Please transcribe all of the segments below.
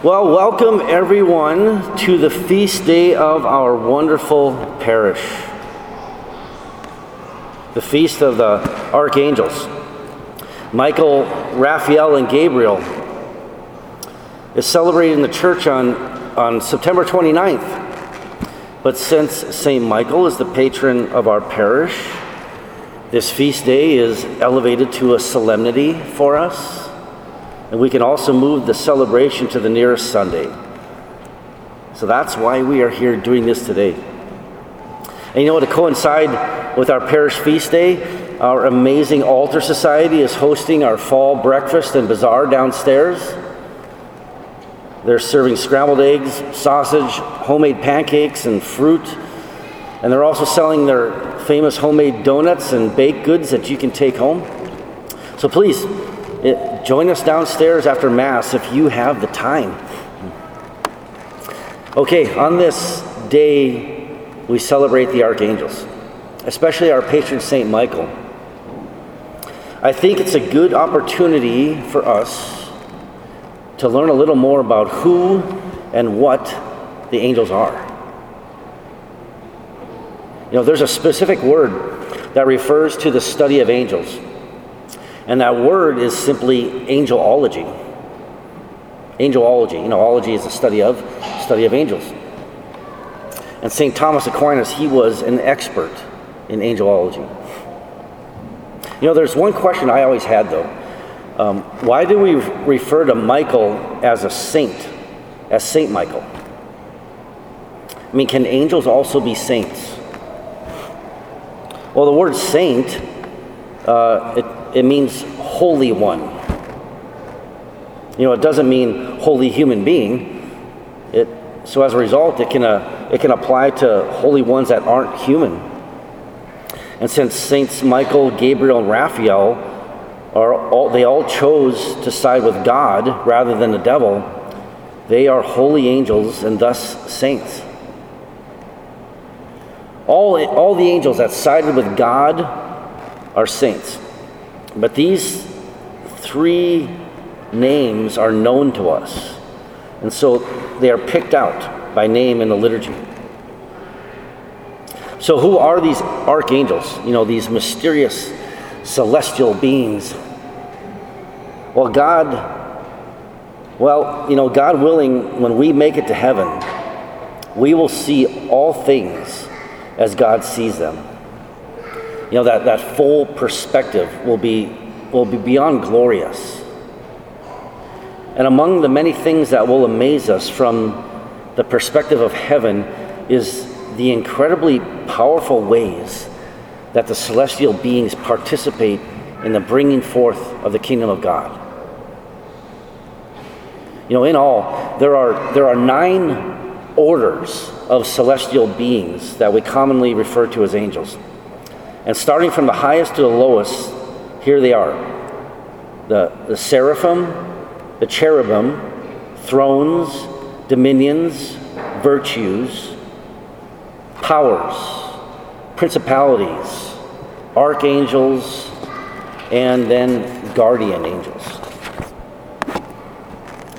Well, welcome everyone to the feast day of our wonderful parish. The feast of the archangels. Michael, Raphael, and Gabriel is celebrated in the church on, on September 29th. But since St. Michael is the patron of our parish, this feast day is elevated to a solemnity for us and we can also move the celebration to the nearest Sunday. So that's why we are here doing this today. And you know, to coincide with our parish feast day, our amazing altar society is hosting our fall breakfast and bazaar downstairs. They're serving scrambled eggs, sausage, homemade pancakes, and fruit. And they're also selling their famous homemade donuts and baked goods that you can take home. So please, it, join us downstairs after Mass if you have the time. Okay, on this day, we celebrate the archangels, especially our patron Saint Michael. I think it's a good opportunity for us to learn a little more about who and what the angels are. You know, there's a specific word that refers to the study of angels. And that word is simply angelology. Angelology. You know, ology is the study of study of angels. And St. Thomas Aquinas, he was an expert in angelology. You know, there's one question I always had though. Um, why do we refer to Michael as a saint, as Saint Michael? I mean, can angels also be saints? Well, the word saint, uh, it it means holy one. You know, it doesn't mean holy human being. It, so as a result, it can, uh, it can apply to holy ones that aren't human. And since Saints Michael, Gabriel, and Raphael are all, they all chose to side with God rather than the devil, they are holy angels and thus saints. All, all the angels that sided with God are saints. But these three names are known to us. And so they are picked out by name in the liturgy. So, who are these archangels? You know, these mysterious celestial beings. Well, God, well, you know, God willing, when we make it to heaven, we will see all things as God sees them you know, that, that full perspective will be, will be beyond glorious. And among the many things that will amaze us from the perspective of heaven is the incredibly powerful ways that the celestial beings participate in the bringing forth of the kingdom of God. You know, in all, there are, there are nine orders of celestial beings that we commonly refer to as angels. And starting from the highest to the lowest, here they are the, the seraphim, the cherubim, thrones, dominions, virtues, powers, principalities, archangels, and then guardian angels.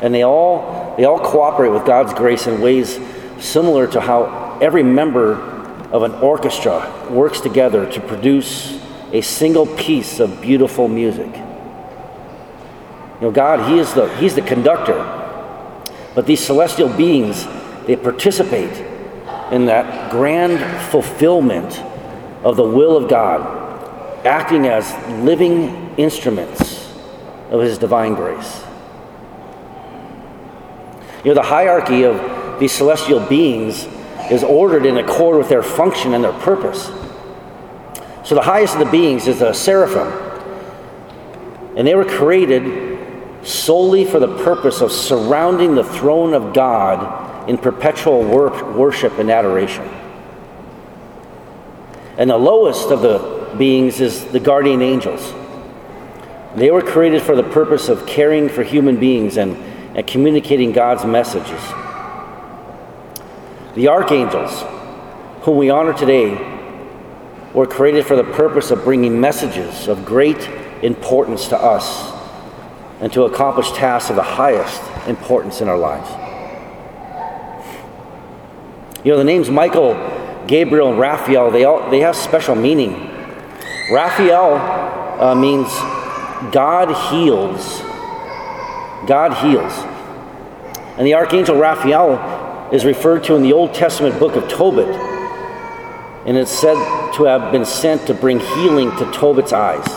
And they all, they all cooperate with God's grace in ways similar to how every member of an orchestra works together to produce a single piece of beautiful music. You know, God, He is the, He's the conductor. But these celestial beings, they participate in that grand fulfillment of the will of God, acting as living instruments of His divine grace. You know, the hierarchy of these celestial beings is ordered in accord with their function and their purpose. So the highest of the beings is the seraphim. And they were created solely for the purpose of surrounding the throne of God in perpetual wor- worship and adoration. And the lowest of the beings is the guardian angels. They were created for the purpose of caring for human beings and, and communicating God's messages. The archangels, whom we honor today, were created for the purpose of bringing messages of great importance to us and to accomplish tasks of the highest importance in our lives. You know, the names Michael, Gabriel, and Raphael, they, all, they have special meaning. Raphael uh, means God heals. God heals. And the archangel Raphael is referred to in the Old Testament book of Tobit. And it's said to have been sent to bring healing to Tobit's eyes.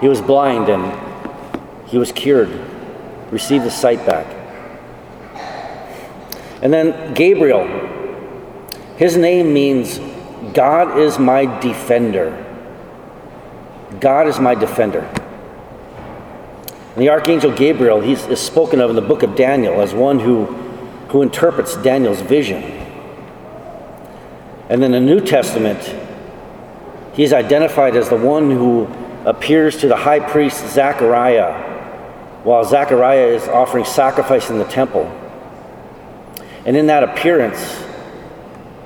He was blind and he was cured, received his sight back. And then Gabriel, his name means God is my defender. God is my defender. And the archangel Gabriel, he's is spoken of in the book of Daniel as one who, who interprets Daniel's vision. And in the New Testament, he's identified as the one who appears to the high priest Zechariah while Zechariah is offering sacrifice in the temple. And in that appearance,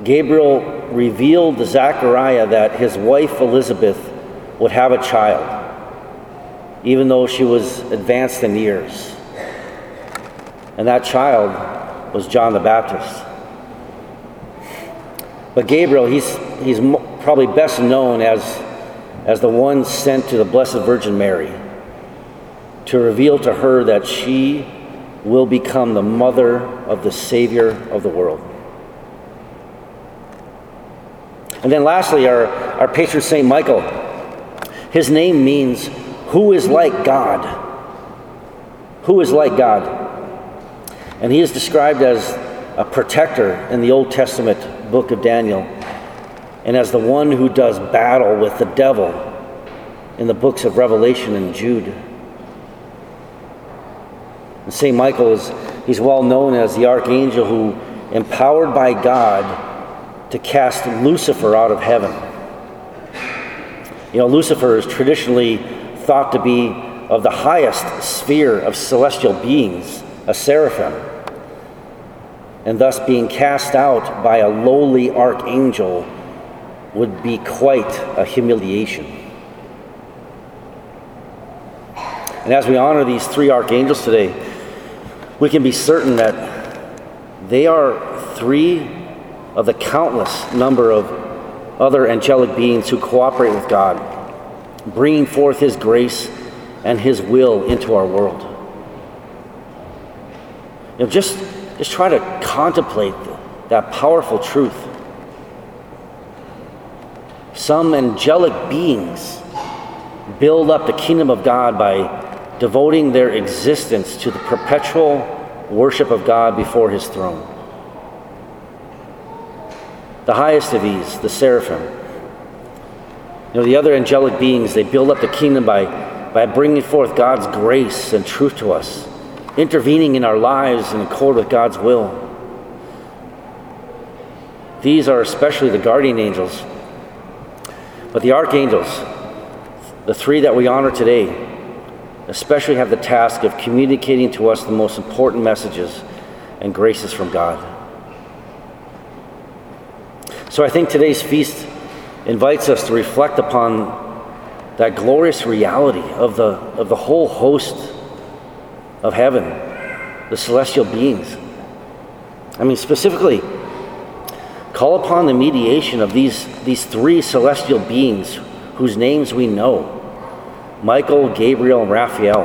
Gabriel revealed to Zechariah that his wife Elizabeth would have a child, even though she was advanced in years. And that child was John the Baptist. But Gabriel, he's, he's probably best known as, as the one sent to the Blessed Virgin Mary to reveal to her that she will become the mother of the Savior of the world. And then lastly, our, our patron Saint Michael. His name means who is like God. Who is like God. And he is described as a protector in the Old Testament book of Daniel and as the one who does battle with the devil in the books of Revelation and Jude. And St. Michael is he's well known as the archangel who, empowered by God, to cast Lucifer out of heaven. You know, Lucifer is traditionally thought to be of the highest sphere of celestial beings, a seraphim, and thus being cast out by a lowly archangel would be quite a humiliation. And as we honor these three archangels today, we can be certain that they are three of the countless number of other angelic beings who cooperate with God, bringing forth His grace and His will into our world. You know, just, just try to contemplate that powerful truth. Some angelic beings build up the kingdom of God by devoting their existence to the perpetual worship of God before his throne. The highest of these, the seraphim, you know, the other angelic beings, they build up the kingdom by, by bringing forth God's grace and truth to us, intervening in our lives in accord with God's will. These are especially the guardian angels. But the archangels, the three that we honor today, especially have the task of communicating to us the most important messages and graces from God. So I think today's feast invites us to reflect upon that glorious reality of the, of the whole host of heaven, the celestial beings. I mean, specifically, call upon the mediation of these, these three celestial beings whose names we know Michael, Gabriel, and Raphael,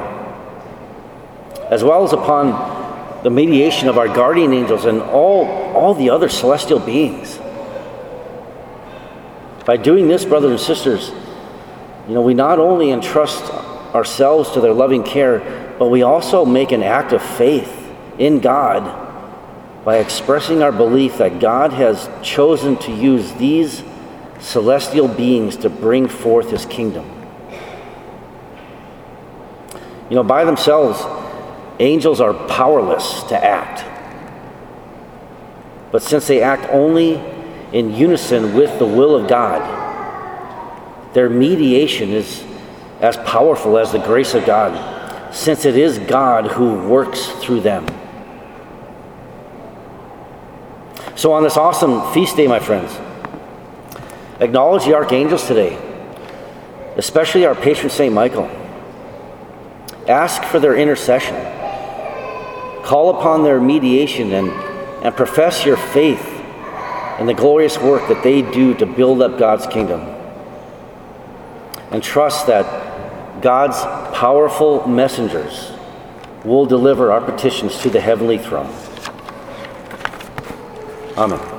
as well as upon the mediation of our guardian angels and all, all the other celestial beings. By doing this, brothers and sisters, you know, we not only entrust ourselves to their loving care, but we also make an act of faith in God by expressing our belief that God has chosen to use these celestial beings to bring forth his kingdom. You know, by themselves, angels are powerless to act. But since they act only in unison with the will of God, their mediation is as powerful as the grace of God, since it is God who works through them. So, on this awesome feast day, my friends, acknowledge the archangels today, especially our patron Saint Michael. Ask for their intercession. Call upon their mediation and, and profess your faith in the glorious work that they do to build up God's kingdom. And trust that God's powerful messengers will deliver our petitions to the heavenly throne. Amen.